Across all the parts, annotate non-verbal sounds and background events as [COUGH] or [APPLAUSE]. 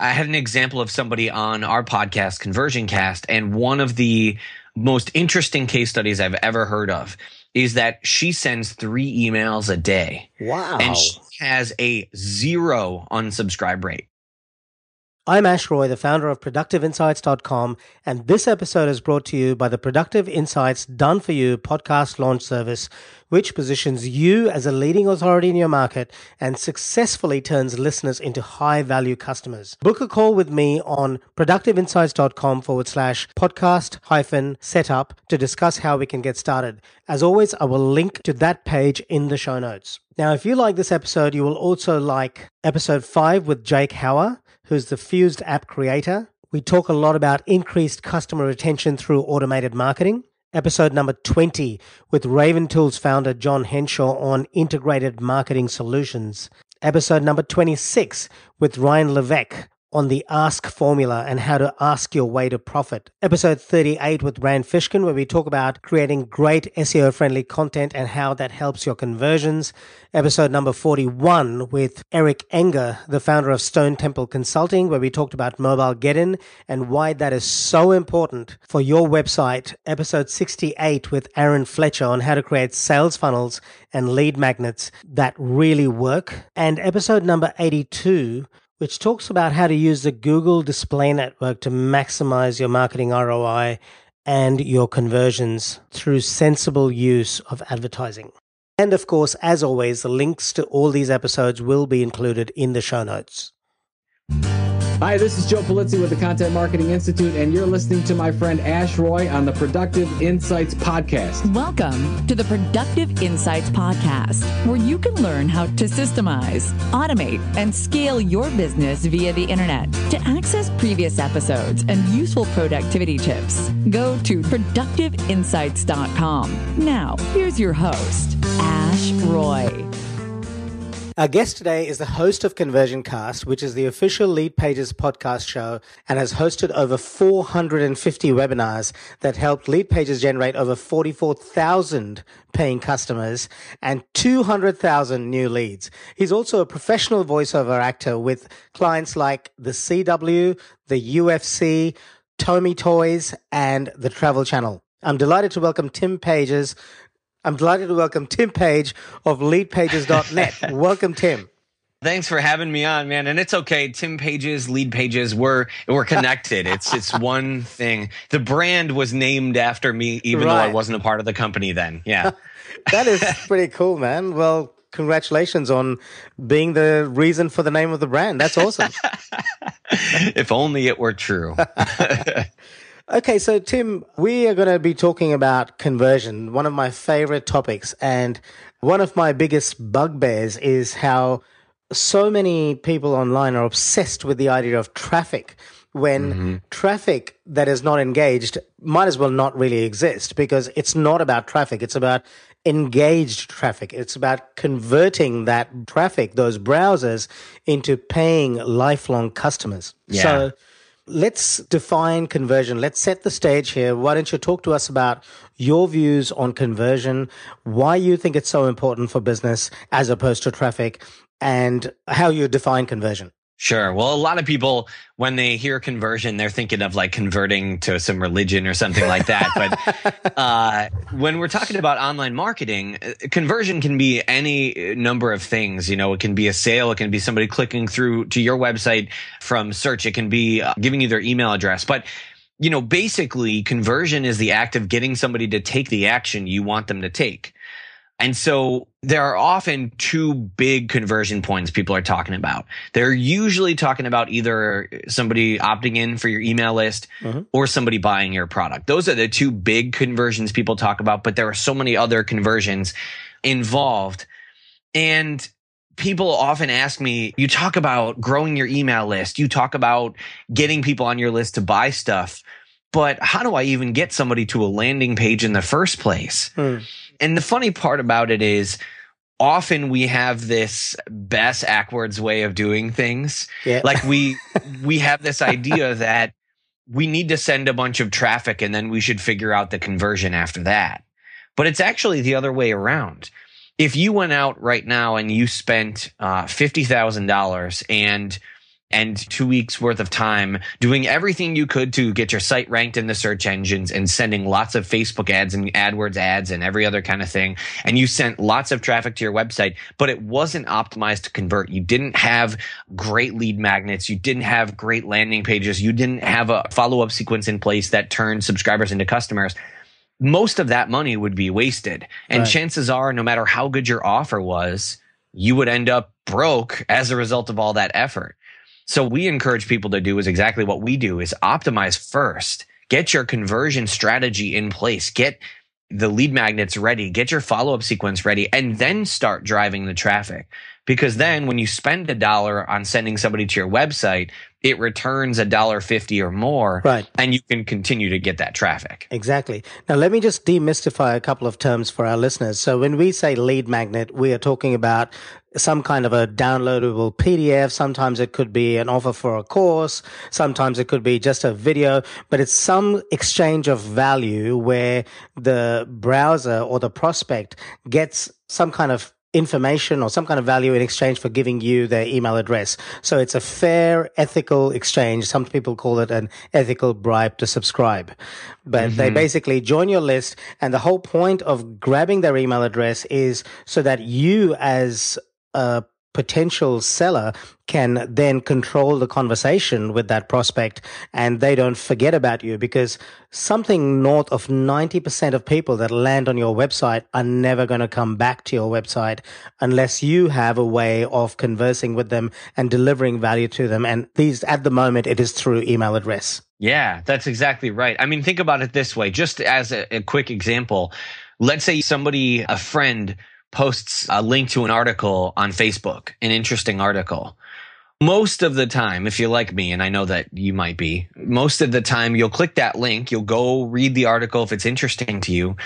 I had an example of somebody on our podcast, Conversion Cast, and one of the most interesting case studies I've ever heard of is that she sends three emails a day. Wow. And she has a zero unsubscribe rate. I'm Ash Roy, the founder of ProductiveInsights.com, and this episode is brought to you by the Productive Insights Done For You podcast launch service, which positions you as a leading authority in your market and successfully turns listeners into high value customers. Book a call with me on productiveinsights.com forward slash podcast hyphen setup to discuss how we can get started. As always, I will link to that page in the show notes. Now, if you like this episode, you will also like episode five with Jake Hauer who's the Fused app creator. We talk a lot about increased customer retention through automated marketing. Episode number 20 with Raven Tools founder John Henshaw on integrated marketing solutions. Episode number 26 with Ryan Levesque on the ask formula and how to ask your way to profit. Episode 38 with Rand Fishkin, where we talk about creating great SEO friendly content and how that helps your conversions. Episode number 41 with Eric Enge, the founder of Stone Temple Consulting, where we talked about Mobilegeddon and why that is so important for your website. Episode 68 with Aaron Fletcher on how to create sales funnels and lead magnets that really work. And episode number 82 which talks about how to use the Google Display Network to maximize your marketing ROI and your conversions through sensible use of advertising. And of course, as always, the links to all these episodes will be included in the show notes. Hi, this is Joe Pulizzi with the Content Marketing Institute, and you're listening to my friend Ash Roy on the Productive Insights Podcast. Welcome to the Productive Insights Podcast, where you can learn how to systemize, automate, and scale your business via the internet. To access previous episodes and useful productivity tips, go to productiveinsights.com. Now, here's your host, Ash Roy. Our guest today is the host of Conversion Cast, which is the official Lead Pages podcast show and has hosted over 450 webinars that helped Lead Pages generate over 44,000 paying customers and 200,000 new leads. He's also a professional voiceover actor with clients like the CW, the UFC, Tomy Toys, and the Travel Channel. I'm delighted to welcome Tim Pages I'm delighted to welcome Tim Paige of leadpages.net. [LAUGHS] welcome, Tim. Thanks for having me on, man. And it's okay. Tim Pages, lead pages, we're we're connected. it's it's [LAUGHS] one thing. The brand was named after me, even right. though I wasn't a part of the company then. Yeah. [LAUGHS] that is pretty cool, man. Well, congratulations on being the reason for the name of the brand. That's awesome. if only it were true. Okay, so Tim, we are going to be talking about conversion, one of my favorite topics. And one of my biggest bugbears is how so many people online are obsessed with the idea of traffic when mm-hmm. traffic that is not engaged might as well not really exist because it's not about traffic. It's about engaged traffic. It's about converting that traffic, those browsers into paying lifelong customers. Yeah. So Let's define conversion. Let's set the stage here. Why don't you talk to us about your views on conversion, why you think it's so important for business as opposed to traffic, and how you define conversion? Sure. Well, a lot of people, when they hear conversion, they're thinking of like converting to some religion or something like that. but [LAUGHS] uh, when we're talking about online marketing, uh, conversion can be any number of things. You know, it can be a sale, it can be somebody clicking through to your website from search, it can be uh, giving you their email address. But you know, basically, conversion is the act of getting somebody to take the action you want them to take. And so there are often two big conversion points people are talking about. They're usually talking about either somebody opting in for your email list mm-hmm. or somebody buying your product. Those are the two big conversions people talk about, but there are so many other conversions involved. And people often ask me, you talk about growing your email list. You talk about getting people on your list to buy stuff, but how do I even get somebody to a landing page in the first place? Mm. And the funny part about it is often we have this best Ackwards way of doing things. Yeah. Like we [LAUGHS] we have this idea that we need to send a bunch of traffic and then we should figure out the conversion after that. But it's actually the other way around. If you went out right now and you spent uh, $50,000 and and two weeks worth of time doing everything you could to get your site ranked in the search engines and sending lots of Facebook ads and AdWords ads and every other kind of thing. And you sent lots of traffic to your website, but it wasn't optimized to convert. You didn't have great lead magnets. You didn't have great landing pages. You didn't have a follow up sequence in place that turned subscribers into customers most of that money would be wasted. And right. chances are, no matter how good your offer was, you would end up broke as a result of all that effort. So we encourage people to do is exactly what we do is optimize first. Get your conversion strategy in place. Get the lead magnets ready, get your follow up sequence ready, and then start driving the traffic. Because then when you spend a dollar on sending somebody to your website, it returns a dollar fifty or more. Right. And you can continue to get that traffic. Exactly. Now let me just demystify a couple of terms for our listeners. So when we say lead magnet, we are talking about some kind of a downloadable PDF. Sometimes it could be an offer for a course. Sometimes it could be just a video, but it's some exchange of value where the browser or the prospect gets some kind of information or some kind of value in exchange for giving you their email address. So it's a fair, ethical exchange. Some people call it an ethical bribe to subscribe. But mm-hmm. they basically join your list. And the whole point of grabbing their email address is so that you as a potential seller can then control the conversation with that prospect and they don't forget about you because something north of 90% of people that land on your website are never going to come back to your website unless you have a way of conversing with them and delivering value to them. And these, at the moment, it is through email address. Yeah, that's exactly right. I mean, think about it this way, just as a, a quick example. Let's say somebody, a friend, posts a link to an article on Facebook, an interesting article. Most of the time, if you're like me, and I know that you might be, most of the time you'll click that link, you'll go read the article if it's interesting to you.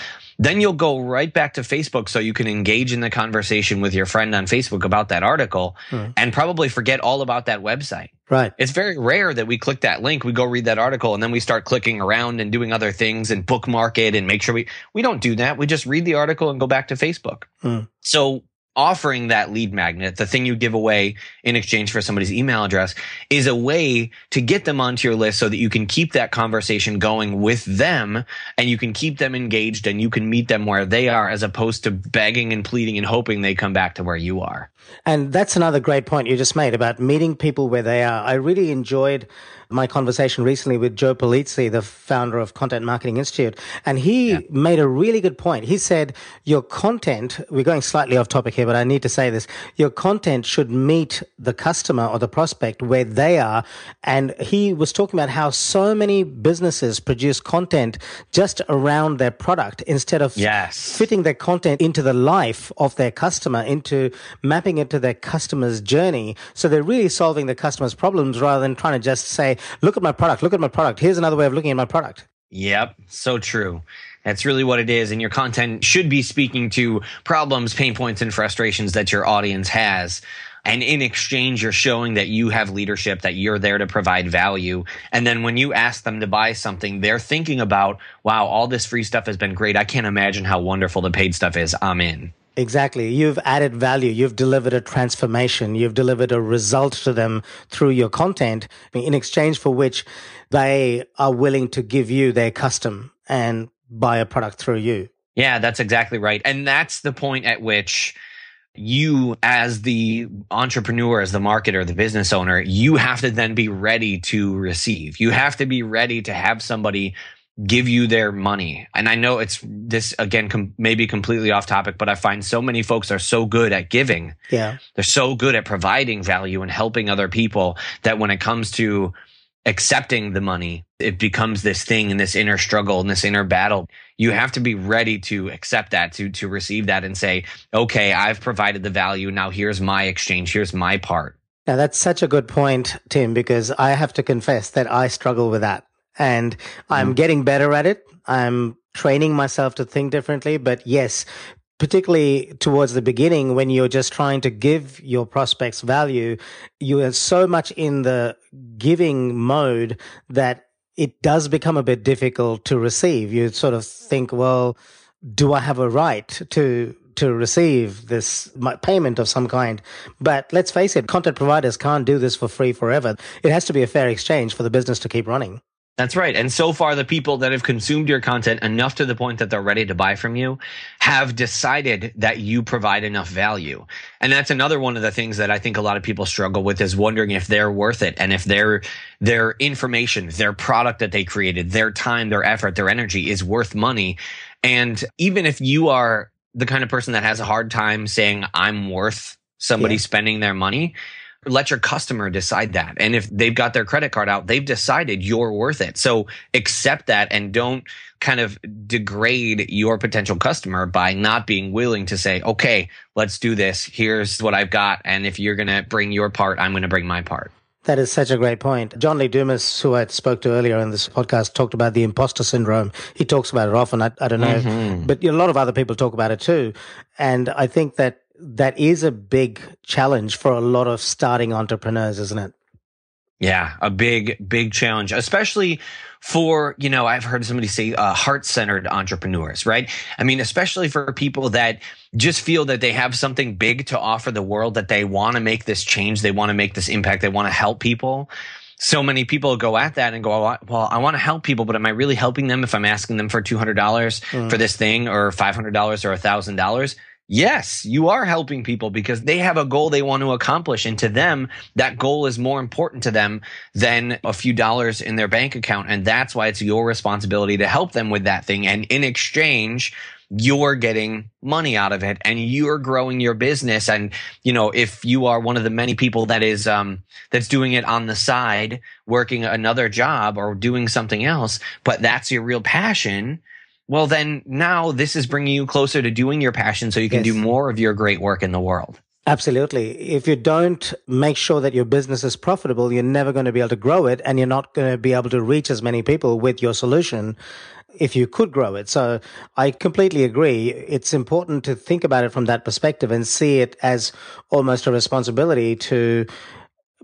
Then you'll go right back to Facebook so you can engage in the conversation with your friend on Facebook about that article hmm. and probably forget all about that website. Right. It's very rare that we click that link, we go read that article, and then we start clicking around and doing other things and bookmark it and make sure we, we don't do that. We just read the article and go back to Facebook. Hmm. So offering that lead magnet, the thing you give away in exchange for somebody's email address is a way to get them onto your list so that you can keep that conversation going with them and you can keep them engaged and you can meet them where they are as opposed to begging and pleading and hoping they come back to where you are. And that's another great point you just made about meeting people where they are. I really enjoyed my conversation recently with Joe Pulizzi, the founder of Content Marketing Institute, and he yeah. made a really good point. He said, Your content, we're going slightly off topic here, but I need to say this. Your content should meet the customer or the prospect where they are. And he was talking about how so many businesses produce content just around their product instead of yes. fitting their content into the life of their customer, into mapping it to their customer's journey. So they're really solving the customer's problems rather than trying to just say, look at my product, look at my product. Here's another way of looking at my product. Yep, so true. That's really what it is. And your content should be speaking to problems, pain points, and frustrations that your audience has. And in exchange, you're showing that you have leadership, that you're there to provide value. And then when you ask them to buy something, they're thinking about, wow, all this free stuff has been great. I can't imagine how wonderful the paid stuff is. I'm in. Exactly. You've added value. You've delivered a transformation. You've delivered a result to them through your content in exchange for which they are willing to give you their custom and buy a product through you. Yeah, that's exactly right. And that's the point at which you as the entrepreneur, as the marketer, the business owner, you have to then be ready to receive. You have to be ready to have somebody give you their money. And I know it's this again, com- maybe completely off topic, but I find so many folks are so good at giving. Yeah. They're so good at providing value and helping other people that when it comes to accepting the money, it becomes this thing and this inner struggle and this inner battle. You have to be ready to accept that, to, to receive that and say, okay, I've provided the value. Now here's my exchange. Here's my part. Now that's such a good point, Tim, because I have to confess that I struggle with that and I'm mm. getting better at it. I'm training myself to think differently. But yes, particularly towards the beginning when you're just trying to give your prospects value, you are so much in the giving mode that it does become a bit difficult to receive. You sort of think, well, do I have a right to to receive this payment of some kind. But let's face it, content providers can't do this for free forever. It has to be a fair exchange for the business to keep running. That's right. And so far, the people that have consumed your content enough to the point that they're ready to buy from you have decided that you provide enough value. And that's another one of the things that I think a lot of people struggle with is wondering if they're worth it and if their, their information, their product that they created, their time, their effort, their energy is worth money. And even if you are the kind of person that has a hard time saying I'm worth somebody yeah. spending their money, let your customer decide that. And if they've got their credit card out, they've decided you're worth it. So accept that and don't kind of degrade your potential customer by not being willing to say, okay, let's do this. Here's what I've got. And if you're going to bring your part, I'm going to bring my part. That is such a great point. John Lee Dumas, who I spoke to earlier in this podcast, talked about the imposter syndrome. He talks about it often. I, I don't know, mm-hmm. but a lot of other people talk about it too. And I think that that is a big challenge for a lot of starting entrepreneurs, isn't it? Yeah, a big, big challenge, especially for, you know, I've heard somebody say uh, heart centered entrepreneurs, right? I mean, especially for people that just feel that they have something big to offer the world, that they want to make this change, they want to make this impact, they want to help people. So many people go at that and go, well, I want to help people, but am I really helping them if I'm asking them for $200 mm. for this thing or $500 or $1,000? Yes, you are helping people because they have a goal they want to accomplish. And to them, that goal is more important to them than a few dollars in their bank account. And that's why it's your responsibility to help them with that thing. And in exchange, you're getting money out of it and you're growing your business. And, you know, if you are one of the many people that is, um, that's doing it on the side, working another job or doing something else, but that's your real passion, well, then now this is bringing you closer to doing your passion so you can yes. do more of your great work in the world. Absolutely. If you don't make sure that your business is profitable, you're never going to be able to grow it and you're not going to be able to reach as many people with your solution if you could grow it. So I completely agree. It's important to think about it from that perspective and see it as almost a responsibility to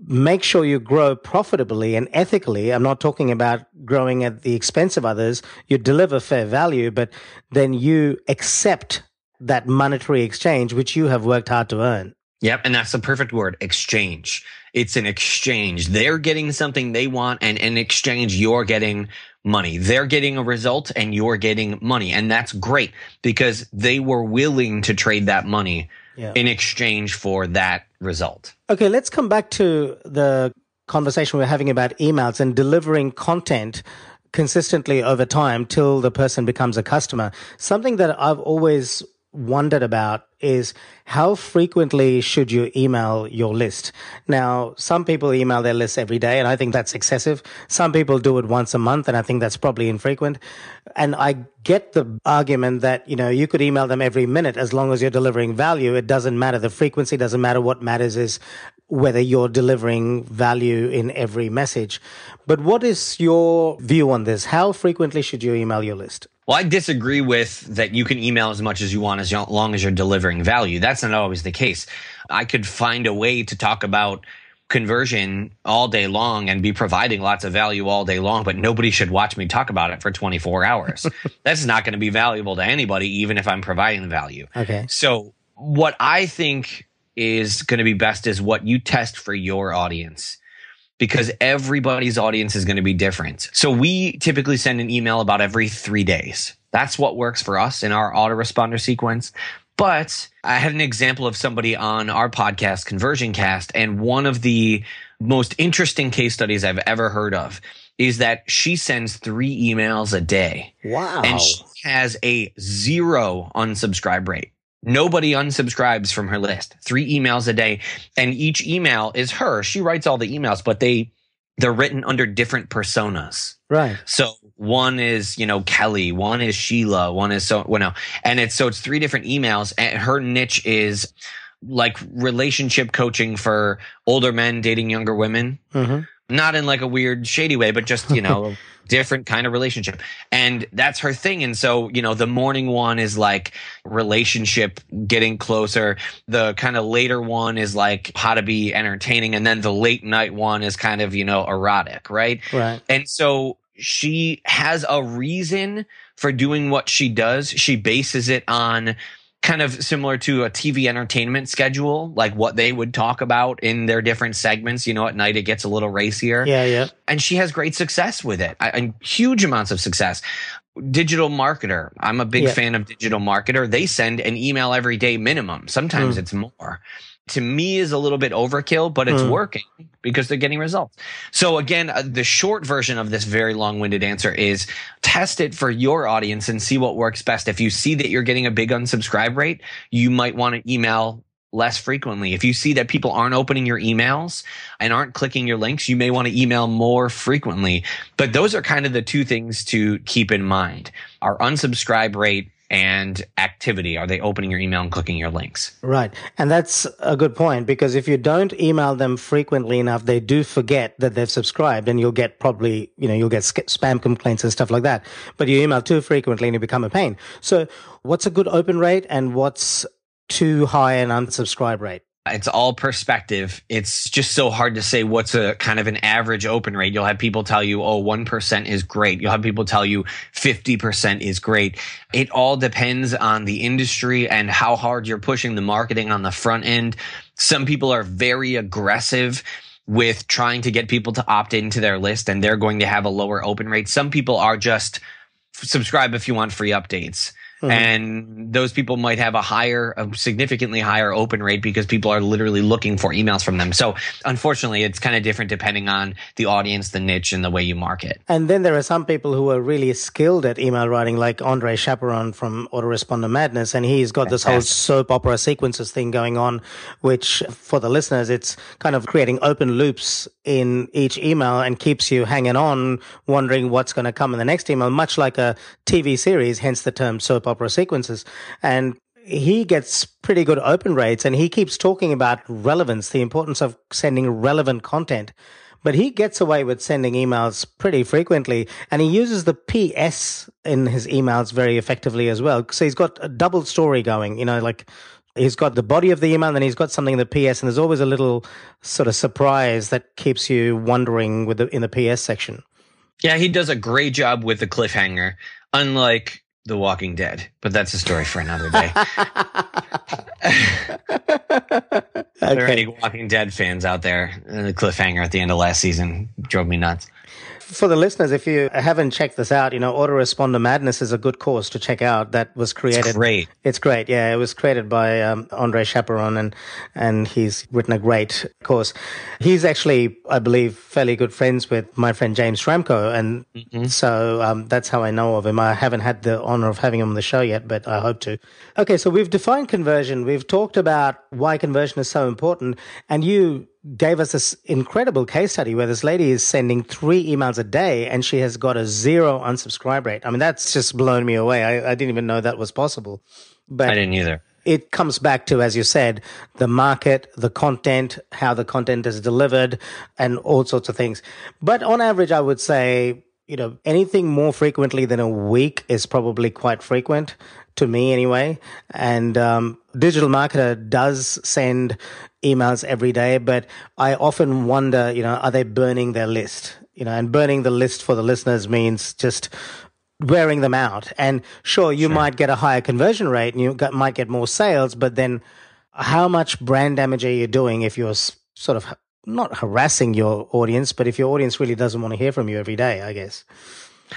make sure you grow profitably and ethically. I'm not talking about growing at the expense of others. You deliver fair value, but then you accept that monetary exchange, which you have worked hard to earn. Yep. And that's the perfect word exchange. It's an exchange. They're getting something they want. And in exchange, you're getting money. They're getting a result and you're getting money. And that's great because they were willing to trade that money yeah. in exchange for that result. Okay, let's come back to the conversation we're having about emails and delivering content consistently over time till the person becomes a customer. Something that I've always wondered about is how frequently should you email your list? Now, some people email their list every day, and I think that's excessive. Some people do it once a month, and I think that's probably infrequent. And I get the argument that, you know, you could email them every minute as long as you're delivering value. It doesn't matter. The frequency doesn't matter. What matters is whether you're delivering value in every message. But what is your view on this? How frequently should you email your list? Well, I disagree with that you can email as much as you want as long as you're delivering value. That's not always the case. I could find a way to talk about conversion all day long and be providing lots of value all day long, but nobody should watch me talk about it for 24 hours. [LAUGHS] That's not going to be valuable to anybody, even if I'm providing the value. Okay. So what I think is going to be best is what you test for your audience because everybody's audience is going to be different. So we typically send an email about every three days. That's what works for us in our autoresponder sequence. But I had an example of somebody on our podcast, Conversion Cast, and one of the most interesting case studies I've ever heard of is that she sends three emails a day. Wow. And she has a zero unsubscribe rate. Nobody unsubscribes from her list. Three emails a day. And each email is her. She writes all the emails, but they, they're written under different personas. Right. So one is, you know, Kelly, one is Sheila, one is so, well, no. And it's, so it's three different emails and her niche is like relationship coaching for older men dating younger women. Mm-hmm. Not in like a weird shady way, but just, you know, [LAUGHS] different kind of relationship. And that's her thing. And so, you know, the morning one is like relationship getting closer. The kind of later one is like how to be entertaining. And then the late night one is kind of, you know, erotic, right? Right. And so she has a reason for doing what she does. She bases it on kind of similar to a TV entertainment schedule, like what they would talk about in their different segments. You know, at night it gets a little racier. Yeah, yeah. And she has great success with it, and huge amounts of success. Digital marketer. I'm a big Yeah. fan of digital marketer. They send an email every day minimum. Sometimes Mm. it's more. To me is a little bit overkill, but it's Mm. working because they're getting results. So again, uh, the short version of this very long-winded answer is test it for your audience and see what works best. If you see that you're getting a big unsubscribe rate, you might want to email less frequently. If you see that people aren't opening your emails and aren't clicking your links, you may want to email more frequently. But those are kind of the two things to keep in mind. Our unsubscribe rate and activity. Are they opening your email and clicking your links? Right. And that's a good point because if you don't email them frequently enough, they do forget that they've subscribed and you'll get probably, you know, you'll get spam complaints and stuff like that. But you email too frequently and you become a pain. So what's a good open rate and what's too high an unsubscribe rate? It's all perspective. It's just so hard to say what's a kind of an average open rate. You'll have people tell you, oh, 1% is great. You'll have people tell you 50% is great. It all depends on the industry and how hard you're pushing the marketing on the front end. Some people are very aggressive with trying to get people to opt into their list and they're going to have a lower open rate. Some people are just subscribe if you want free updates. Mhm. And those people might have a higher, a significantly higher open rate because people are literally looking for emails from them. So unfortunately, it's kind of different depending on the audience, the niche, and the way you market. And then there are some people who are really skilled at email writing, like Andre Chaperon from Autoresponder Madness, and he's got this whole soap opera sequences thing going on, which for the listeners, it's kind of creating open loops in each email and keeps you hanging on, wondering what's going to come in the next email, much like a TV series, hence the term soap opera sequences. And he gets pretty good open rates and he keeps talking about relevance, the importance of sending relevant content. But he gets away with sending emails pretty frequently and he uses the PS in his emails very effectively as well. So he's got a double story going, you know, like he's got the body of the email and then he's got something in the PS and there's always a little sort of surprise that keeps you wondering with the, in the PS section. Yeah, he does a great job with the cliffhanger, unlike The Walking Dead, but that's a story for another day. [LAUGHS] Are there any Walking Dead fans out there? Uh, The cliffhanger at the end of last season drove me nuts. For the listeners, if you haven't checked this out, you know, Autoresponder Madness is a good course to check out that was created. It's great. It's great. Yeah, it was created by um, Andre Chaperon, and and he's written a great course. He's actually, I believe, fairly good friends with my friend James Schramko, and so um, that's how I know of him. I haven't had the honor of having him on the show yet, but I hope to. Okay, so we've defined conversion. We've talked about why conversion is so important, and you gave us this incredible case study where this lady is sending three emails a day and she has got a zero unsubscribe rate. I mean, that's just blown me away. I, I didn't even know that was possible. But I didn't either. it comes back to, as you said, the market, the content, how the content is delivered, and all sorts of things. But on average, I would say, you know, anything more frequently than a week is probably quite frequent to me anyway. And um, digital marketer does send emails every day, but I often wonder, you know, are they burning their list? You know, and burning the list for the listeners means just wearing them out. And sure, you might get a higher conversion rate and you got, might get more sales, but then how much brand damage are you doing if you're sort of not harassing your audience, but if your audience really doesn't want to hear from you every day, I guess.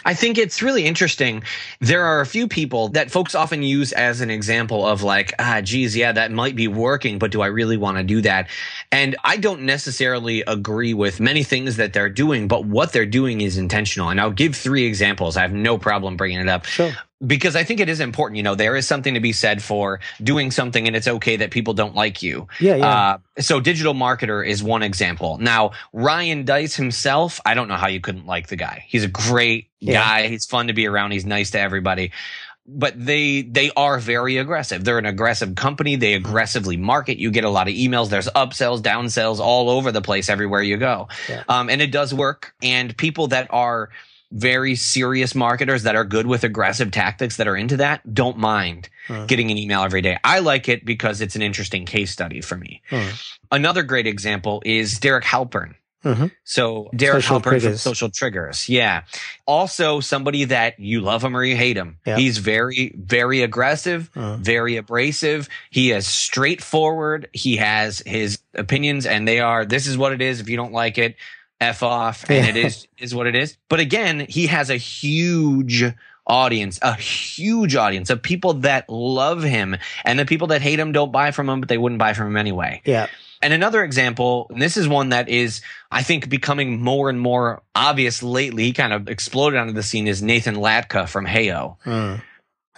I think it's really interesting. There are a few people that folks often use as an example of like, ah, geez, yeah, that might be working, but do I really want to do that? And I don't necessarily agree with many things that they're doing, but what they're doing is intentional. And I'll give three examples. I have no problem bringing it up. Sure. Because I think it is important. You know, there is something to be said for doing something and it's okay that people don't like you. Yeah, yeah. Uh, so digital marketer is one example. Now, Ryan Deiss himself, I don't know how you couldn't like the guy. He's a great Yeah. guy. He's fun to be around. He's nice to everybody. But they they are very aggressive. They're an aggressive company. They aggressively market. You get a lot of emails. There's upsells, downsells all over the place everywhere you go. Yeah. Um, and it does work. And people that are very serious marketers that are good with aggressive tactics that are into that don't mind getting an email every day. I like it because it's an interesting case study for me. Another great example is Derek Halpern. Mhm. So Derek Social Halpern from Social Triggers. Yeah. Also somebody that you love him or you hate him. He's very, very aggressive, Mhm. very abrasive. He is straightforward. He has his opinions and they are, this is what it is. If you don't like it, F off. And Yeah. it is, is what it is. But again, he has a huge audience, a huge audience of people that love him and the people that hate him don't buy from him, but they wouldn't buy from him anyway. Yeah. And another example, and this is one that is, I think, becoming more and more obvious lately. He kind of exploded onto the scene is Nathan Latka from Heyo. Mm.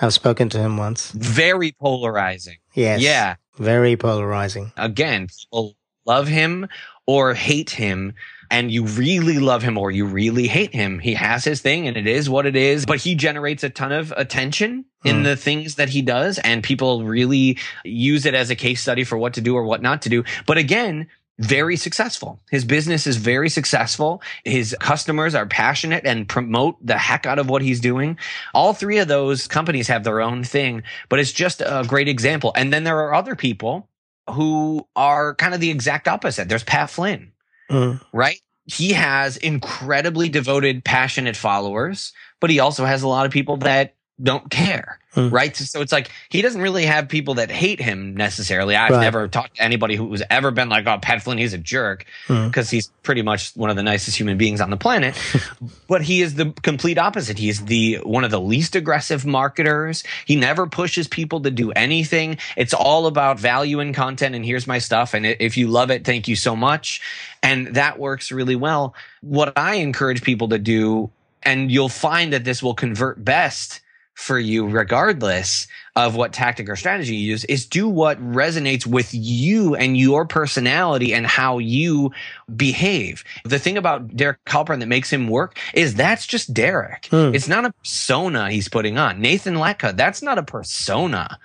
I've spoken to him once. Very polarizing. Yes. Yeah. Very polarizing. Again, people love him or hate him. And you really love him or you really hate him. He has his thing and it is what it is, but he generates a ton of attention in Hmm. the things that he does. And people really use it as a case study for what to do or what not to do. But again, very successful. His business is very successful. His customers are passionate and promote the heck out of what he's doing. All three of those companies have their own thing, but it's just a great example. And then there are other people who are kind of the exact opposite. There's Pat Flynn, Mm. right? He has incredibly devoted, passionate followers, but he also has a lot of people that don't care. Hmm. Right. So it's like he doesn't really have people that hate him necessarily. I've Right. never talked to anybody who's ever been like, oh, Pat Flynn, he's a jerk Mm. because he's pretty much one of the nicest human beings on the planet. [LAUGHS] but he is the complete opposite. He's the one of the least aggressive marketers. He never pushes people to do anything. It's all about value and content. And here's my stuff. And if you love it, thank you so much. And that works really well. What I encourage people to do, and you'll find that this will convert best for you regardless of what tactic or strategy you use is do what resonates with you and your personality and how you behave. The thing about Derek Halpern that makes him work is that's just Derek. Hmm. It's not a persona he's putting on. Nathan Latka, that's not a persona.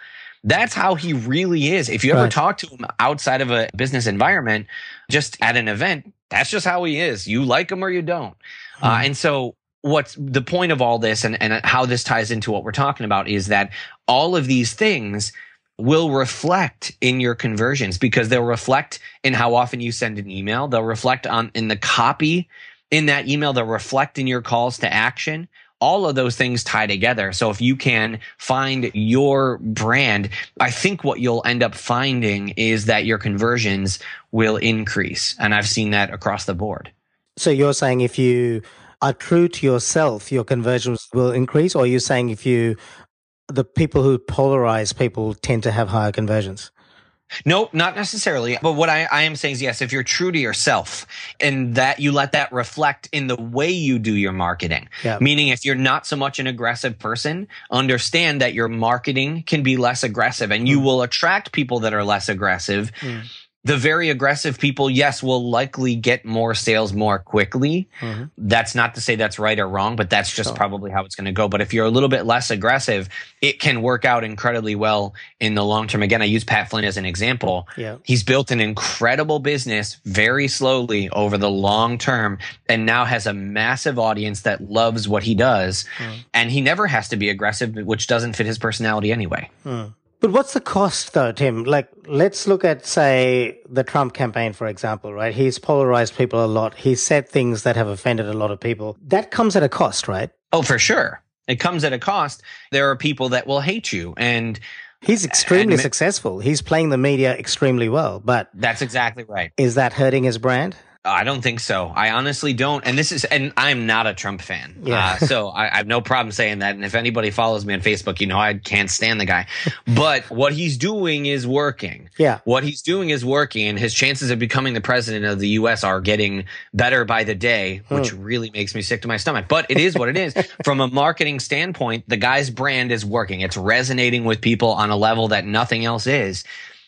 That's how he really is. If you ever Right. talk to him outside of a business environment, just at an event, that's just how he is. You like him or you don't. Uh, and so what's the point of all this and, and how this ties into what we're talking about is that all of these things will reflect in your conversions because they'll reflect in how often you send an email. They'll reflect on in the copy in that email. They'll reflect in your calls to action. All of those things tie together. So if you can find your brand, I think what you'll end up finding is that your conversions will increase. And I've seen that across the board. So you're saying if you are true to yourself, your conversions will increase, or are you saying if you the people who polarize people tend to have higher conversions? No, not necessarily. But what I, I am saying is yes, if you're true to yourself and that you let that reflect in the way you do your marketing, Yeah. meaning if you're not so much an aggressive person, understand that your marketing can be less aggressive and you will attract people that are less aggressive. Mm. The very aggressive people, yes, will likely get more sales more quickly. Mhm. That's not to say that's right or wrong, but that's just Sure. probably how it's going to go. But if you're a little bit less aggressive, it can work out incredibly well in the long term. Again, I use Pat Flynn as an example. Yeah. He's built an incredible business very slowly over the long term and now has a massive audience that loves what he does. And he never has to be aggressive, which doesn't fit his personality anyway. But what's the cost, though, Tim? Like, let's look at, say, the Trump campaign, for example, right? He's polarized people a lot. He's said things that have offended a lot of people. That comes at a cost, right? Oh, for sure. It comes at a cost. There are people that will hate you. And He's extremely And- successful. He's playing the media extremely well. But that's exactly right. is that hurting his brand? I don't think so. I honestly don't. And this is, and I'm not a Trump fan. Yeah. Uh, [LAUGHS] so I, I have no problem saying that. And if anybody follows me on Facebook, you know, I can't stand the guy. [LAUGHS] But what he's doing is working. Yeah. What he's doing is working, and his chances of becoming the president of the U.S. are getting better by the day, which really makes me sick to my stomach. But it is what it is. [LAUGHS] From a marketing standpoint, the guy's brand is working. It's resonating with people on a level that nothing else is.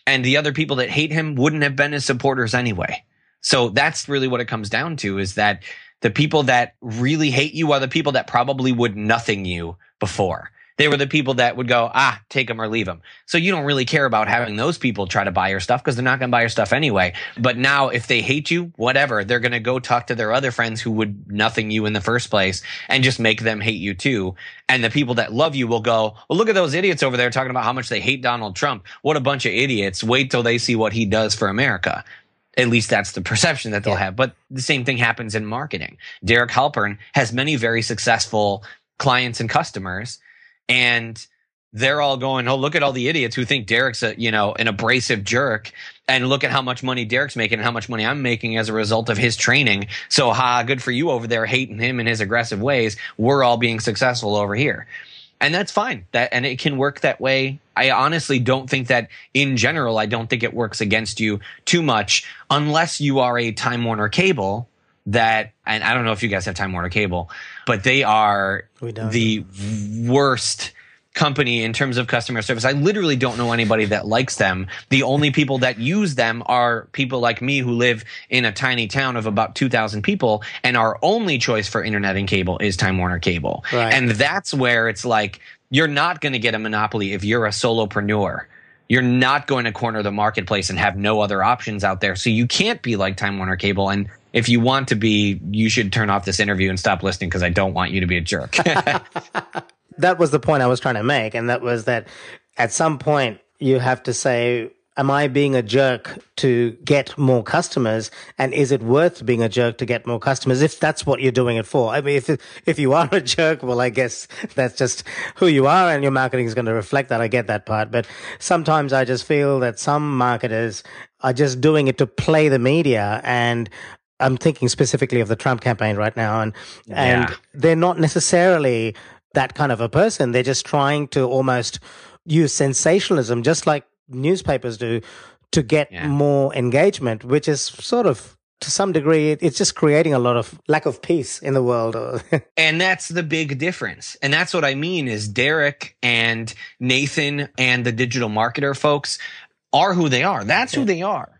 And the other people that hate him wouldn't have been his supporters anyway. So that's really what it comes down to is that the people that really hate you are the people that probably would nothing you before. They were the people that would go, ah, take them or leave them. So you don't really care about having those people try to buy your stuff because they're not going to buy your stuff anyway. But now if they hate you, whatever, they're going to go talk to their other friends who would nothing you in the first place and just make them hate you too. And the people that love you will go, well, look at those idiots over there talking about how much they hate Donald Trump. What a bunch of idiots. Wait till they see what he does for America At least that's the perception that they'll Yeah. have. But the same thing happens in marketing. Derek Halpern has many very successful clients and customers, and they're all going, "Oh, look at all the idiots who think Derek's a you know an abrasive jerk." And look at how much money Derek's making and how much money I'm making as a result of his training. So, ha, good for you over there hating him and his aggressive ways. We're all being successful over here and that's fine. That and it can work that way. I honestly don't think that in general i don't think it works against you too much unless you are a time warner cable that and i don't know if you guys have time warner cable but they are the worst company in terms of customer service i literally don't know anybody that likes them the only people that use them are people like me who live in a tiny town of about 2000 people and our only choice for internet and cable is time warner cable Right. and that's where it's like you're not going to get a monopoly if you're a solopreneur. You're not going to corner the marketplace and have no other options out there. So you can't be like Time Warner Cable. And if you want to be, you should turn off this interview and stop listening because I don't want you to be a jerk. [LAUGHS] [LAUGHS] that was the point I was trying to make, and that was that at some point you have to say, "Am I being a jerk to get more customers? And is it worth being a jerk to get more customers? If that's what you're doing it for, I mean, if if you are a [LAUGHS] jerk, well, I guess that's just who you are, and your marketing is going to reflect that. I get that part, but sometimes I just feel that some marketers are just doing it to play the media and. I'm thinking specifically of the Trump campaign right now, and and they're not necessarily that kind of a person. They're just trying to almost use sensationalism, just like newspapers do, to get Yeah. more engagement, which is sort of to some degree, it's just creating a lot of lack of peace in the world. [LAUGHS] And that's the big difference. And that's what I mean is Derek and Nathan and the digital marketer folks are who they are. That's who they are.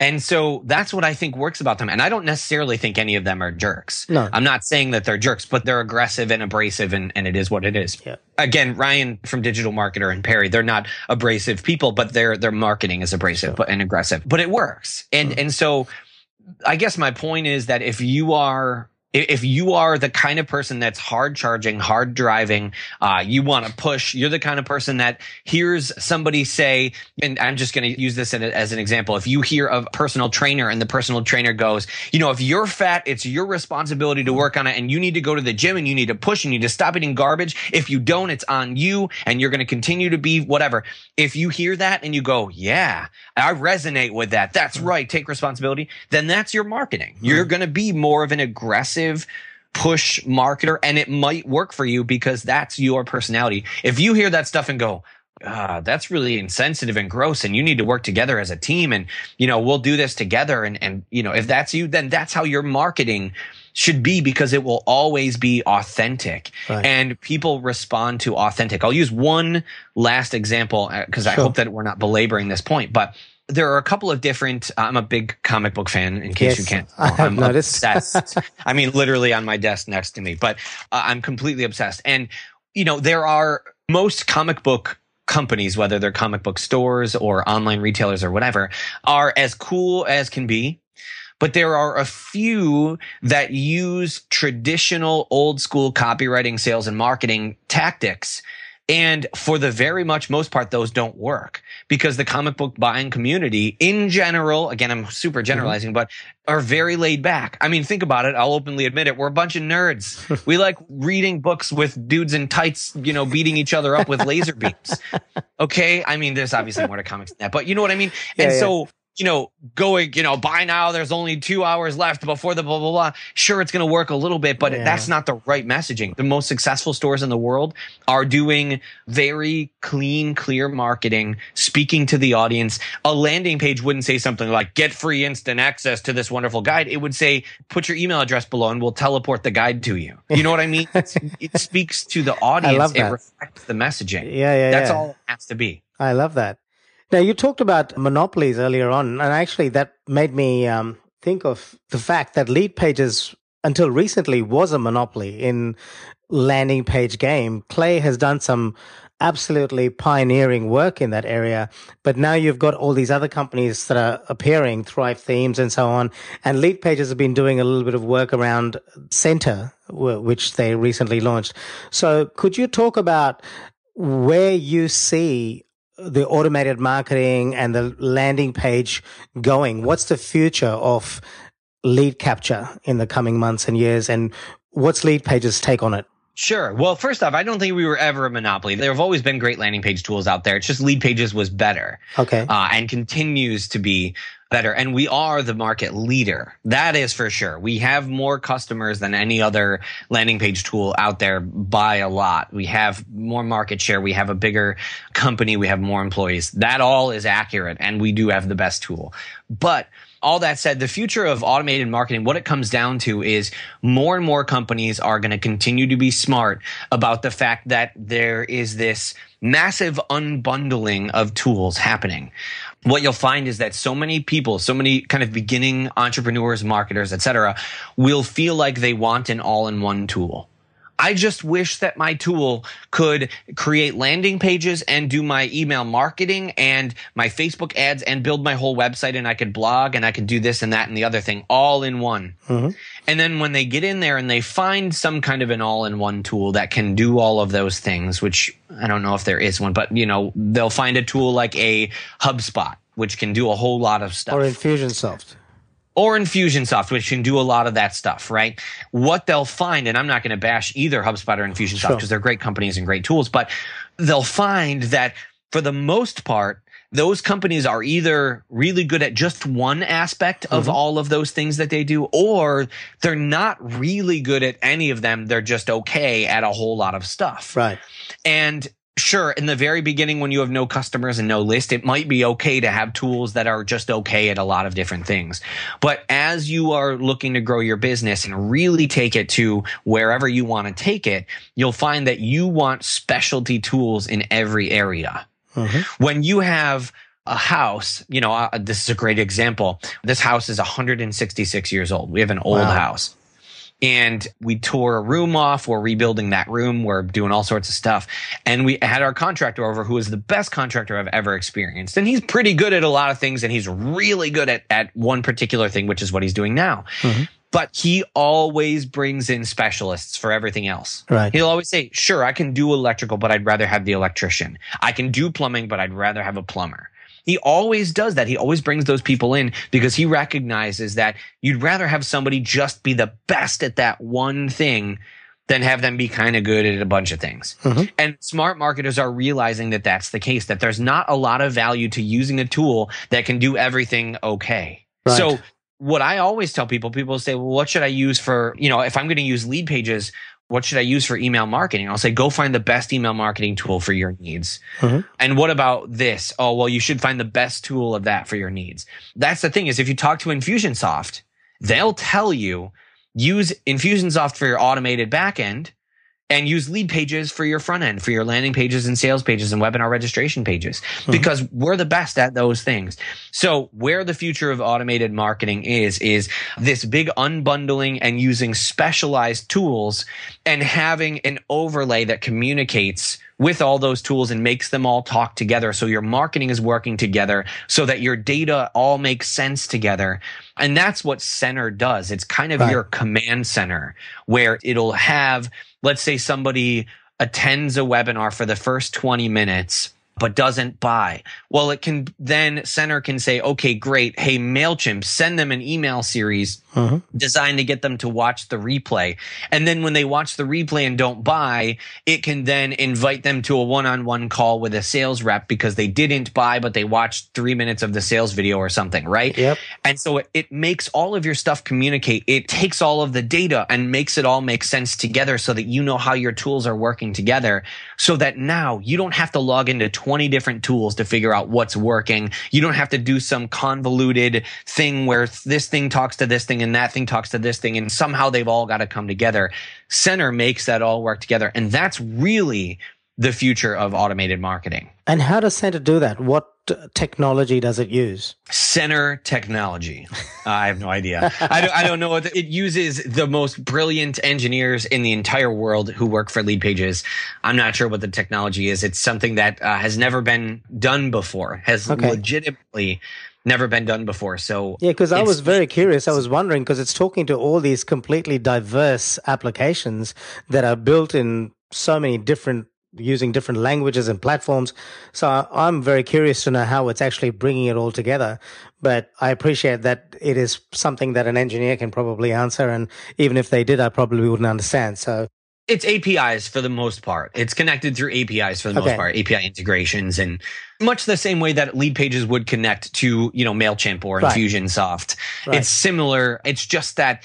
And so that's what I think works about them. And I don't necessarily think any of them are jerks. No. I'm not saying that they're jerks, but they're aggressive and abrasive and, and it is what it is. Yeah. Again, Ryan from Digital Marketer and Perry, they're not abrasive people, but their their marketing is abrasive but and aggressive. But it works. And and so I guess my point is that if you are if you are the kind of person that's hard charging, hard driving, uh, you want to push, you're the kind of person that hears somebody say, and I'm just going to use this in a- as an example. If you hear a personal trainer and the personal trainer goes, you know, if you're fat, it's your responsibility to work on it and you need to go to the gym and you need to push and you need to stop eating garbage. If you don't, it's on you and you're going to continue to be whatever. If you hear that and you go, yeah, I resonate with that. That's right. Take responsibility. Then that's your marketing. You're going to be more of an aggressive push marketer and it might work for you because that's your personality. If you hear that stuff and go, ah, that's really insensitive and gross and you need to work together as a team and, you know, we'll do this together. And, and, you know, if that's you, then that's how your marketing should be because it will always be authentic Right. and people respond to authentic. I'll use one last example because I hope that we're not belaboring this point, but there are a couple of different. I'm a big comic book fan. In case Yes, you can't, I have I'm noticed. obsessed. [LAUGHS] I mean, literally on my desk next to me, but uh, I'm completely obsessed. And you know, there are most comic book companies, whether they're comic book stores or online retailers or whatever, are as cool as can be. But there are a few that use traditional old school copywriting, sales and marketing tactics. And for the very much most part, those don't work because the comic book buying community in general, again, I'm super mm-hmm. generalizing, but are very laid back. I mean, think about it. I'll openly admit it. We're a bunch of nerds. [LAUGHS] we like reading books with dudes in tights, you know, beating each other up with laser beams. [LAUGHS] Okay. I mean, there's obviously more to comics than that, but you know what I mean? and Yeah, yeah. so, you know, going, you know, by now, there's only two hours left before the blah, blah, blah. Sure, it's going to work a little bit, but Yeah. that's not the right messaging. The most successful stores in the world are doing very clean, clear marketing, speaking to the audience. A landing page wouldn't say something like, get free instant access to this wonderful guide. It would say, put your email address below and we'll teleport the guide to you. You know what I mean? [LAUGHS] It speaks to the audience. love It reflects the messaging. yeah, yeah, That's yeah. all it has to be. I love that. Now, you talked about monopolies earlier on, and actually, that made me um, think of the fact that lead pages, until recently, was a monopoly in landing page game. Clay has done some absolutely pioneering work in that area, but now you've got all these other companies that are appearing, Thrive Themes and so on, and lead pages have been doing a little bit of work around Center, which they recently launched. So, could you talk about where you see the automated marketing and the landing page going? What's the future of lead capture in the coming months and years? And what's Leadpage's take on it? Sure. Well, first off, I don't think we were ever a monopoly. There have always been great landing page tools out there. It's just Leadpages was better. Okay. Uh, and continues to be better. And we are the market leader. That is for sure. We have more customers than any other landing page tool out there by a lot. We have more market share. We have a bigger company. We have more employees. That all is accurate. And we do have the best tool. But all that said, the future of automated marketing, what it comes down to is more and more companies are going to continue to be smart about the fact that there is this massive unbundling of tools happening. What you'll find is that so many people, so many kind of beginning entrepreneurs, marketers, et cetera, will feel like they want an all-in-one tool. I just wish that my tool could create landing pages and do my email marketing and my Facebook ads and build my whole website and I could blog and I could do this and that and the other thing all in one. Mm-hmm. And then when they get in there and they find some kind of an all in one tool that can do all of those things, which I don't know if there is one, but you know, they'll find a tool like a HubSpot, which can do a whole lot of stuff. Or Infusionsoft or Infusionsoft, which can do a lot of that stuff, right? What they'll find, and I'm not going to bash either HubSpot or Infusionsoft because sure. they're great companies and great tools, but they'll find that for the most part, those companies are either really good at just one aspect of mm-hmm. all of those things that they do, or they're not really good at any of them. They're just okay at a whole lot of stuff. Right. And sure, in the very beginning, when you have no customers and no list, it might be okay to have tools that are just okay at a lot of different things. But as you are looking to grow your business and really take it to wherever you want to take it, you'll find that you want specialty tools in every area. Mm-hmm. When you have a house, you know, uh, this is a great example. This house is 166 years old. We have an old wow. house and we tore a room off. We're rebuilding that room. We're doing all sorts of stuff. And we had our contractor over who is the best contractor I've ever experienced. And he's pretty good at a lot of things. And he's really good at, at one particular thing, which is what he's doing now. Mm-hmm. But he always brings in specialists for everything else. Right. He'll always say, sure, I can do electrical, but I'd rather have the electrician. I can do plumbing, but I'd rather have a plumber. He always does that. He always brings those people in because he recognizes that you'd rather have somebody just be the best at that one thing than have them be kind of good at a bunch of things. Mm-hmm. And smart marketers are realizing that that's the case, that there's not a lot of value to using a tool that can do everything okay. Right. So what I always tell people, people say, well, what should I use for, you know, if I'm going to use Leadpages, what should I use for email marketing? I'll say, go find the best email marketing tool for your needs. Mm-hmm. And what about this? Oh, well, you should find the best tool of that for your needs. That's the thing is if you talk to Infusionsoft, they'll tell you use Infusionsoft for your automated backend and use lead pages for your front end, for your landing pages and sales pages and webinar registration pages, mm-hmm. because we're the best at those things. So where the future of automated marketing is, is this big unbundling and using specialized tools and having an overlay that communicates with all those tools and makes them all talk together. So your marketing is working together so that your data all makes sense together. And that's what center does. It's kind of right. your command center where it'll have, let's say somebody attends a webinar for the first 20 minutes but doesn't buy. Well, it can then center can say, okay, great. Hey, MailChimp, send them an email series uh-huh. designed to get them to watch the replay. And then when they watch the replay and don't buy, it can then invite them to a one-on-one call with a sales rep because they didn't buy, but they watched three minutes of the sales video or something, right? Yep. And so it, it makes all of your stuff communicate. It takes all of the data and makes it all make sense together so that you know how your tools are working together so that now you don't have to log into 20 different tools to figure out what's working. You don't have to do some convoluted thing where this thing talks to this thing and that thing talks to this thing and somehow they've all got to come together. Center makes that all work together. And that's really the future of automated marketing. And how does Center do that? What technology does it use? Center technology. uh, I have no idea. I don't, I don't know. It uses the most brilliant engineers in the entire world who work for Leadpages. I'm not sure what the technology is. It's something that uh, has never been done before, has okay. legitimately never been done before. So yeah, because I was very curious. I was wondering because it's talking to all these completely diverse applications that are built in so many different using different languages and platforms. So I'm very curious to know how it's actually bringing it all together. But I appreciate that it is something that an engineer can probably answer. And even if they did, I probably wouldn't understand. So it's APIs for the most part. It's connected through APIs for the Okay. most part, API integrations and much the same way that lead pages would connect to, you know, MailChimp or Right. Infusionsoft. Right. It's similar. It's just that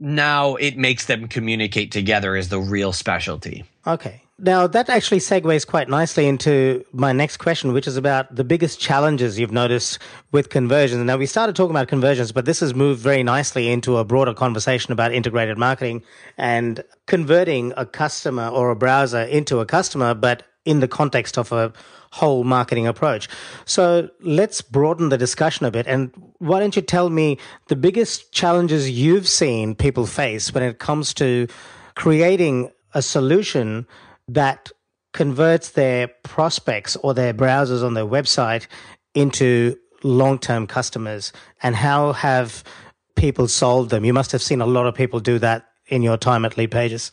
now it makes them communicate together is the real specialty. Okay. Now, that actually segues quite nicely into my next question, which is about the biggest challenges you've noticed with conversions. Now, we started talking about conversions, but this has moved very nicely into a broader conversation about integrated marketing and converting a customer or a browser into a customer, but in the context of a whole marketing approach. So let's broaden the discussion a bit. And why don't you tell me the biggest challenges you've seen people face when it comes to creating a solution that converts their prospects or their browsers on their website into long-term customers and how have people solved them you must have seen a lot of people do that in your time at lead pages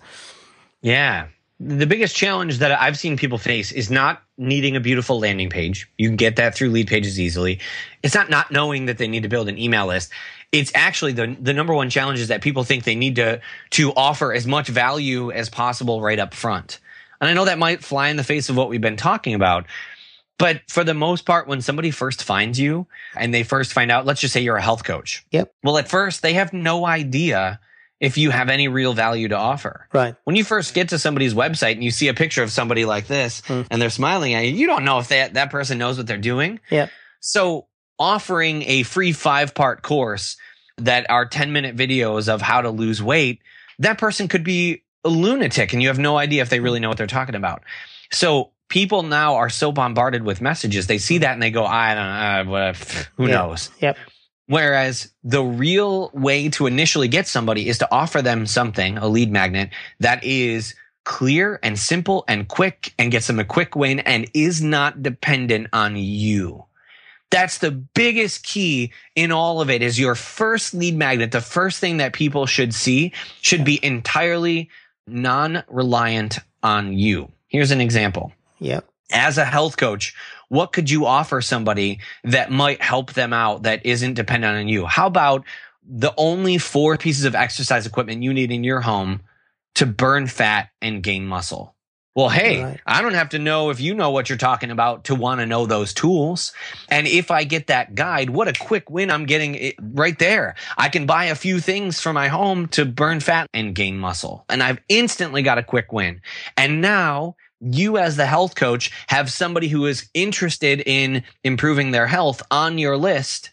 Yeah. The biggest challenge that I've seen people face is not needing a beautiful landing page. You can get that through lead pages easily. It's not not knowing that they need to build an email list. It's actually the the number one challenge is that people think they need to to offer as much value as possible right up front. And I know that might fly in the face of what we've been talking about. But for the most part, when somebody first finds you and they first find out, let's just say you're a health coach. Yep. Well, at first they have no idea if you have any real value to offer right when you first get to somebody's website and you see a picture of somebody like this Hmm. and they're smiling at you, you don't know if that, that person knows what they're doing. Yep. So offering a free five part course that are 10 minute videos of how to lose weight, that person could be a lunatic and you have no idea if they really know what they're talking about. So people now are so bombarded with messages. They see that and they go, I don't know, uh, who Yeah. knows? Yep. Whereas the real way to initially get somebody is to offer them something, a lead magnet that is clear and simple and quick and gets them a quick win and is not dependent on you. That's the biggest key in all of it is your first lead magnet. The first thing that people should see should be entirely non-reliant on you. Here's an example yep as a health coach, what could you offer somebody that might help them out that isn't dependent on you? How about the only four pieces of exercise equipment you need in your home to burn fat and gain muscle? Well, hey, Right. I don't have to know if you know what you're talking about to want to know those tools. And if I get that guide, what a quick win I'm getting right there. I can buy a few things for my home to burn fat and gain muscle. And I've instantly got a quick win. And now you as the health coach have somebody who is interested in improving their health on your list.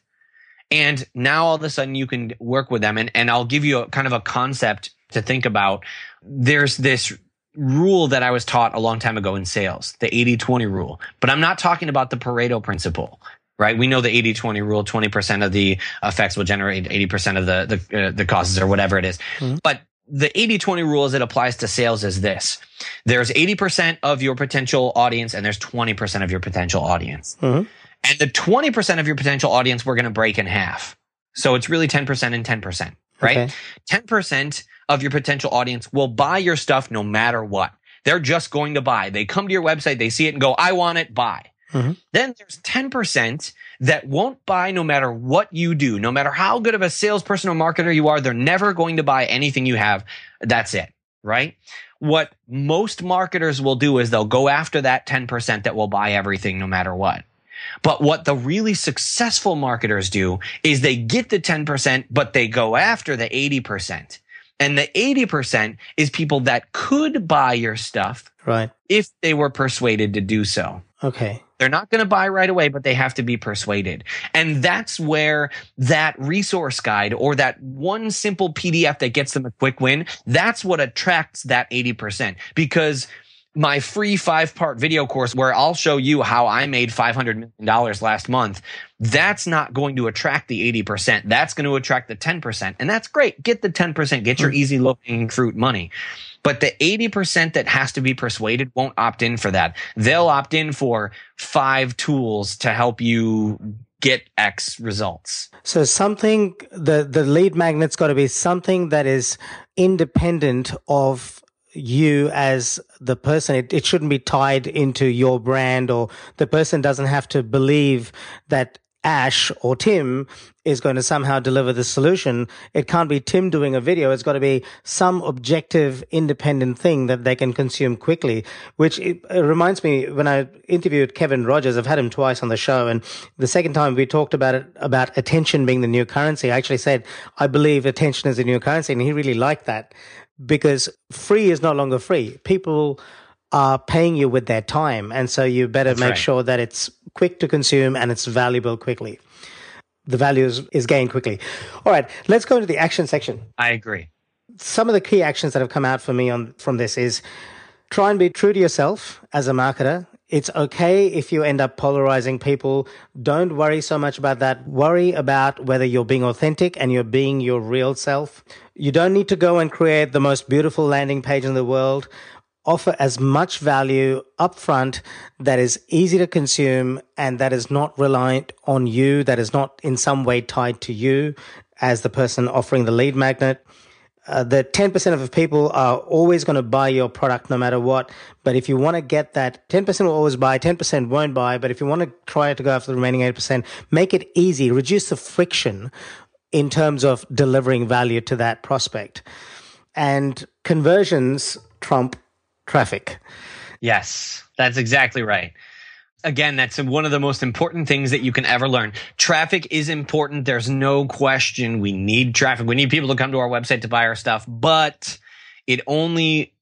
And now all of a sudden you can work with them. And, and I'll give you a kind of a concept to think about. There's this rule that I was taught a long time ago in sales, the 80 20 rule. But I'm not talking about the Pareto principle, right? We know the 80 20 rule 20% of the effects will generate 80% of the, the, uh, the causes or whatever it is. But the 80 20 rule as it applies to sales is this there's 80% of your potential audience and there's 20% of your potential audience. Mhm. And the 20% of your potential audience, we're going to break in half. So it's really 10% and 10%, right? Okay. 10% of your potential audience will buy your stuff no matter what. They're just going to buy. They come to your website, they see it and go, I want it, buy. Mhm. Then there's 10% that won't buy no matter what you do, no matter how good of a salesperson or marketer you are. They're never going to buy anything you have. That's it, right? What most marketers will do is they'll go after that 10% that will buy everything no matter what. But what the really successful marketers do is they get the 10%, but they go after the 80%. And the 80% is people that could buy your stuff right if they were persuaded to do so. Okay They're not going to buy right away, but they have to be persuaded. And that's where that resource guide or that one simple PDF that gets them a quick win, that's what attracts that 80%. Because my free five part video course where I'll show you how I made $500 million last month, that's not going to attract the 80%. That's going to attract the 10%. And that's great. Get the 10%, get your hmm. easy low hanging fruit money. But the 80% that has to be persuaded won't opt in for that. They'll opt in for five tools to help you get X results. So something the the lead magnet's got to be something that is independent of you as the person. It, it shouldn't be tied into your brand or the person doesn't have to believe that Ash or Tim is going to somehow deliver the solution. It can't be Tim doing a video. It's got to be some objective, independent thing that they can consume quickly, which reminds me when I interviewed Kevin Rogers, I've had him twice on the show. And the second time we talked about it, about attention being the new currency, I actually said, I believe attention is the new currency. And he really liked that because free is no longer free. People are paying you with their time. And so you better That's make right. sure that it's quick to consume and it's valuable quickly. The value is, is gained quickly. All right, let's go into the action section. I agree. Some of the key actions that have come out for me on from this is try and be true to yourself as a marketer. It's okay if you end up polarizing people. Don't worry so much about that. Worry about whether you're being authentic and you're being your real self. You don't need to go and create the most beautiful landing page in the world. Offer as much value upfront that is easy to consume and that is not reliant on you, that is not in some way tied to you as the person offering the lead magnet uh, the 10% of people are always going to buy your product no matter what. But if you want to get that 10% will always buy, 10% won't buy. But if you want to try to go after the remaining 8%, make it easy, reduce the friction in terms of delivering value to that prospect. And conversions trump traffic. Yes, that's exactly right. Again, that's one of the most important things that you can ever learn. Traffic is important. There's no question. We need traffic. We need people to come to our website to buy our stuff, but it only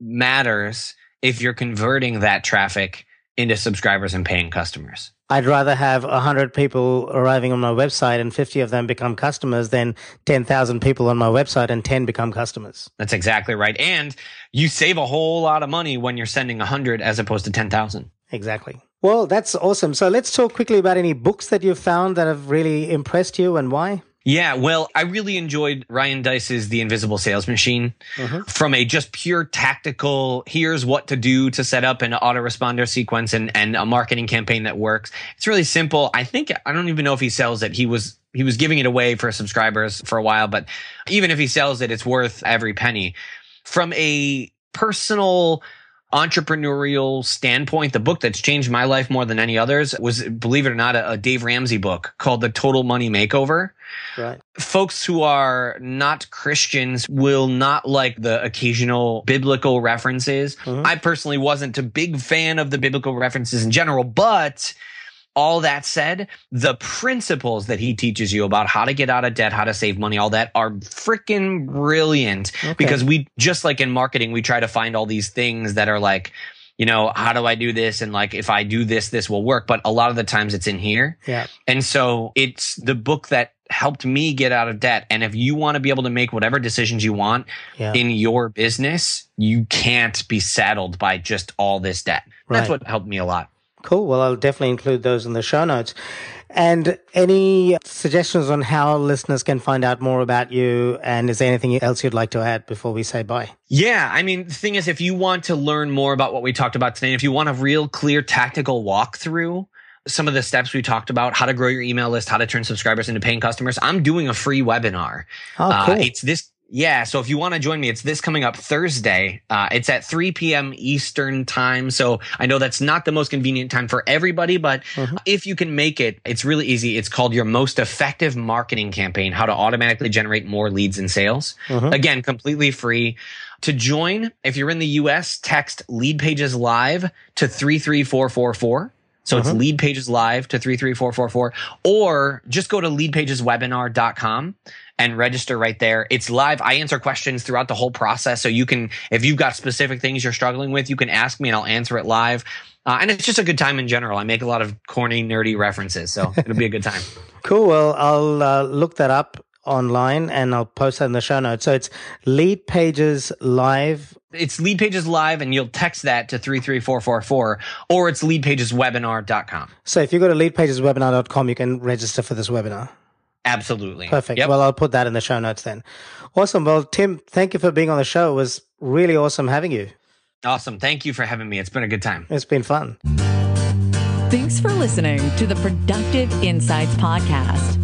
matters if you're converting that traffic into subscribers and paying customers. I'd rather have 100 people arriving on my website and 50 of them become customers than 10,000 people on my website and 10 become customers. That's exactly right. And you save a whole lot of money when you're sending 100 as opposed to 10,000. Exactly. Well, that's awesome. So let's talk quickly about any books that you've found that have really impressed you and why. Yeah, well, I really enjoyed Ryan Deiss's The Invisible Sales Machine mm-hmm. from a just pure tactical, here's what to do to set up an autoresponder sequence and, and a marketing campaign that works. It's really simple. I think, I don't even know if he sells it. He was, he was giving it away for subscribers for a while, but even if he sells it, it's worth every penny. From a personal, entrepreneurial standpoint, the book that's changed my life more than any others was, believe it or not, a, a Dave Ramsey book called The Total Money Makeover Right. folks who are not Christians will not like the occasional biblical references. Mm-hmm. I personally wasn't a big fan of the biblical references in general, but all that said, the principles that he teaches you about how to get out of debt, how to save money, all that are freaking brilliant because we just like in marketing, we try to find all these things that are like, you know, how do I do this? And like, if I do this, this will work. But a lot of the times it's in here. Yeah. And so it's the book that helped me get out of debt. And if you want to be able to make whatever decisions you want Yeah. in your business, you can't be saddled by just all this debt. That's what helped me a lot. Cool. Well, I'll definitely include those in the show notes. And any suggestions on how listeners can find out more about you? And is there anything else you'd like to add before we say bye? Yeah, I mean, the thing is, if you want to learn more about what we talked about today, if you want a real clear tactical walkthrough, some of the steps we talked about, how to grow your email list, how to turn subscribers into paying customers, I'm doing a free webinar. Oh, Uh, cool. it's this. Yeah, so if you want to join me, it's this coming up Thursday. Uh, it's at 3 p.m. Eastern time. So I know that's not the most convenient time for everybody, but if you can make it, it's really easy. It's called your most effective marketing campaign, how to automatically generate more leads and sales. Again, completely free. To join, if you're in the US, text lead pages live to 33444. So it's lead pages live to 33444 or just go to leadpageswebinar.com and register right there. It's live. I answer questions throughout the whole process. So you can, if you've got specific things you're struggling with, you can ask me and I'll answer it live. Uh, and it's just a good time in general. I make a lot of corny, nerdy references. So it'll be a good time. [LAUGHS] Cool. Well, I'll uh, look that up online and I'll post that in the show notes. So it's lead pages live. It's lead pages live and you'll text that to 33444 or it's leadpageswebinar.com. So if you go to leadpageswebinar.com, you can register for this webinar. Absolutely. Perfect. Yep. Well, I'll put that in the show notes then. Awesome. Well, Tim, thank you for being on the show. It was really awesome having you. awesome. Thank you for having me. It's been a good time. It's been fun. Thanks for listening to the Productive Insights Podcast.